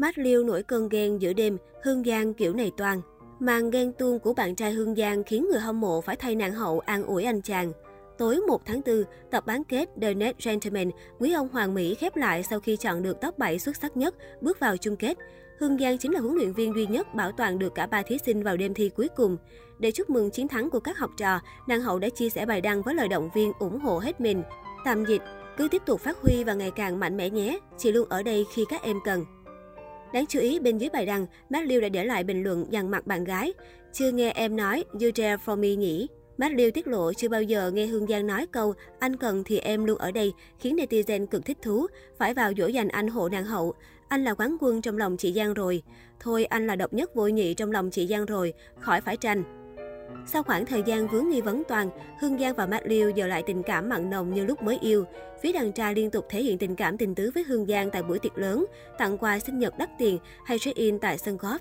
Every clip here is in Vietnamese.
Mát Liêu nổi cơn ghen giữa đêm, Hương Giang kiểu này toàn. Màn ghen tuông của bạn trai Hương Giang khiến người hâm mộ phải thay nạn hậu an ủi anh chàng. Tối 1 tháng 4, tập bán kết The Net Gentleman, quý ông Hoàng Mỹ khép lại sau khi chọn được top 7 xuất sắc nhất, bước vào chung kết. Hương Giang chính là huấn luyện viên duy nhất bảo toàn được cả ba thí sinh vào đêm thi cuối cùng. Để chúc mừng chiến thắng của các học trò, nàng hậu đã chia sẻ bài đăng với lời động viên ủng hộ hết mình. Tạm dịch, cứ tiếp tục phát huy và ngày càng mạnh mẽ nhé, chị luôn ở đây khi các em cần. Đáng chú ý, bên dưới bài đăng, Matthew đã để lại bình luận dằn mặt bạn gái. Chưa nghe em nói, you dare for me nhỉ? Matthew tiết lộ chưa bao giờ nghe Hương Giang nói câu anh cần thì em luôn ở đây, khiến netizen cực thích thú, phải vào dỗ dành anh hộ nàng hậu. Anh là quán quân trong lòng chị Giang rồi. Thôi anh là độc nhất vô nhị trong lòng chị Giang rồi, khỏi phải tranh. Sau khoảng thời gian vướng nghi vấn toàn, Hương Giang và Matt giờ lại tình cảm mặn nồng như lúc mới yêu. Phía đàn trai liên tục thể hiện tình cảm tình tứ với Hương Giang tại buổi tiệc lớn, tặng quà sinh nhật đắt tiền hay check-in tại sân golf.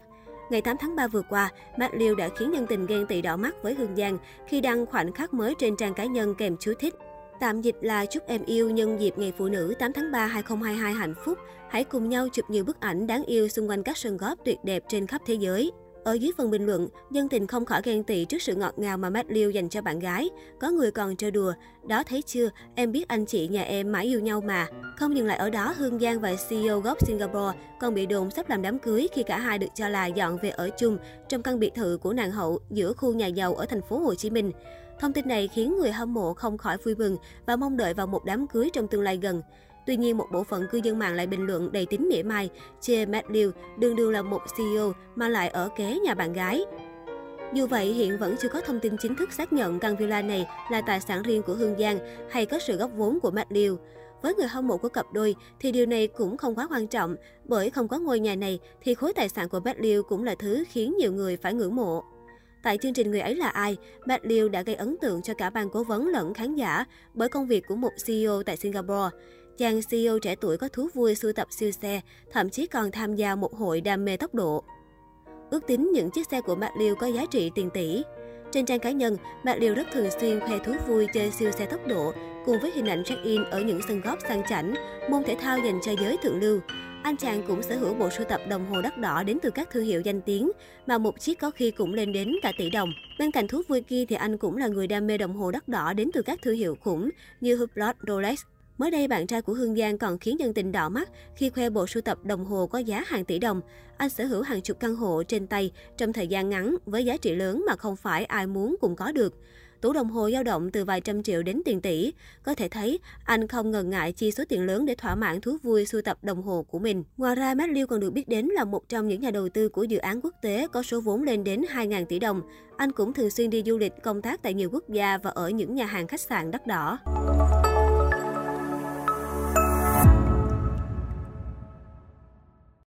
Ngày 8 tháng 3 vừa qua, Matt đã khiến nhân tình ghen tị đỏ mắt với Hương Giang khi đăng khoảnh khắc mới trên trang cá nhân kèm chú thích. Tạm dịch là chúc em yêu nhân dịp Ngày Phụ nữ 8 tháng 3 2022 hạnh phúc. Hãy cùng nhau chụp nhiều bức ảnh đáng yêu xung quanh các sân golf tuyệt đẹp trên khắp thế giới. Ở dưới phần bình luận, dân tình không khỏi ghen tị trước sự ngọt ngào mà Matt Liu dành cho bạn gái. Có người còn trêu đùa, đó thấy chưa, em biết anh chị nhà em mãi yêu nhau mà. Không dừng lại ở đó, Hương Giang và CEO gốc Singapore còn bị đồn sắp làm đám cưới khi cả hai được cho là dọn về ở chung trong căn biệt thự của nàng hậu giữa khu nhà giàu ở thành phố Hồ Chí Minh. Thông tin này khiến người hâm mộ không khỏi vui mừng và mong đợi vào một đám cưới trong tương lai gần. Tuy nhiên, một bộ phận cư dân mạng lại bình luận đầy tính mỉa mai, chê Matt Liu đương đương là một CEO mà lại ở kế nhà bạn gái. Dù vậy, hiện vẫn chưa có thông tin chính thức xác nhận căn villa này là tài sản riêng của Hương Giang hay có sự góp vốn của Matt Liu. Với người hâm mộ của cặp đôi thì điều này cũng không quá quan trọng, bởi không có ngôi nhà này thì khối tài sản của Matt Liu cũng là thứ khiến nhiều người phải ngưỡng mộ. Tại chương trình Người ấy là ai, Matt Liu đã gây ấn tượng cho cả ban cố vấn lẫn khán giả bởi công việc của một CEO tại Singapore. Chàng CEO trẻ tuổi có thú vui sưu tập siêu xe, thậm chí còn tham gia một hội đam mê tốc độ. Ước tính những chiếc xe của Mạc Liêu có giá trị tiền tỷ. Trên trang cá nhân, Mạc Liêu rất thường xuyên khoe thú vui chơi siêu xe tốc độ, cùng với hình ảnh check-in ở những sân golf sang chảnh, môn thể thao dành cho giới thượng lưu. Anh chàng cũng sở hữu bộ sưu tập đồng hồ đắt đỏ đến từ các thương hiệu danh tiếng, mà một chiếc có khi cũng lên đến cả tỷ đồng. Bên cạnh thú vui kia thì anh cũng là người đam mê đồng hồ đắt đỏ đến từ các thương hiệu khủng như Hublot, Rolex, Mới đây, bạn trai của Hương Giang còn khiến dân tình đỏ mắt khi khoe bộ sưu tập đồng hồ có giá hàng tỷ đồng. Anh sở hữu hàng chục căn hộ trên tay trong thời gian ngắn với giá trị lớn mà không phải ai muốn cũng có được. Tủ đồng hồ dao động từ vài trăm triệu đến tiền tỷ. Có thể thấy, anh không ngần ngại chi số tiền lớn để thỏa mãn thú vui sưu tập đồng hồ của mình. Ngoài ra, Matthew còn được biết đến là một trong những nhà đầu tư của dự án quốc tế có số vốn lên đến 2.000 tỷ đồng. Anh cũng thường xuyên đi du lịch công tác tại nhiều quốc gia và ở những nhà hàng khách sạn đắt đỏ.